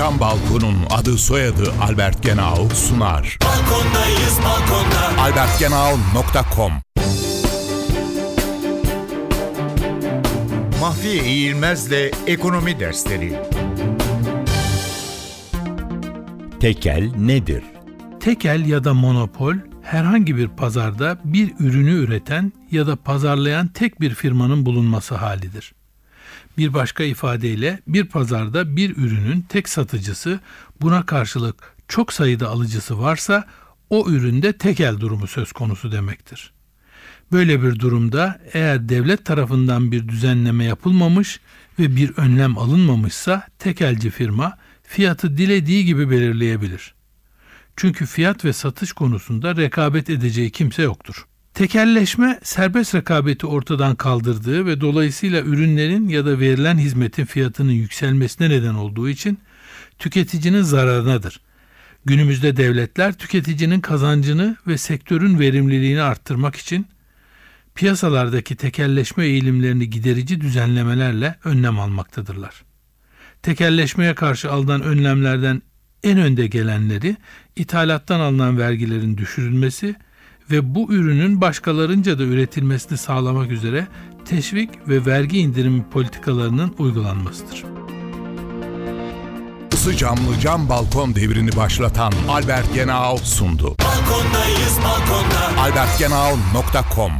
Cam Balkon'un adı soyadı Albert Genau sunar. Balkondayız balkonda. albertgenau.com Mahfiye İğilmez'le Ekonomi Dersleri Tekel nedir? Tekel ya da monopol herhangi bir pazarda bir ürünü üreten ya da pazarlayan tek bir firmanın bulunması halidir. Bir başka ifadeyle bir pazarda bir ürünün tek satıcısı buna karşılık çok sayıda alıcısı varsa o üründe tekel durumu söz konusu demektir. Böyle bir durumda eğer devlet tarafından bir düzenleme yapılmamış ve bir önlem alınmamışsa tekelci firma fiyatı dilediği gibi belirleyebilir. Çünkü fiyat ve satış konusunda rekabet edeceği kimse yoktur. Tekelleşme serbest rekabeti ortadan kaldırdığı ve dolayısıyla ürünlerin ya da verilen hizmetin fiyatının yükselmesine neden olduğu için tüketicinin zararınadır. Günümüzde devletler tüketicinin kazancını ve sektörün verimliliğini arttırmak için piyasalardaki tekelleşme eğilimlerini giderici düzenlemelerle önlem almaktadırlar. Tekelleşmeye karşı alınan önlemlerden en önde gelenleri ithalattan alınan vergilerin düşürülmesi ve bu ürünün başkalarınca da üretilmesini sağlamak üzere teşvik ve vergi indirimi politikalarının uygulanmasıdır. Isı camlı cam balkon devrini başlatan Albert Genau sundu. Balkondayız balkonda. albertgenau.com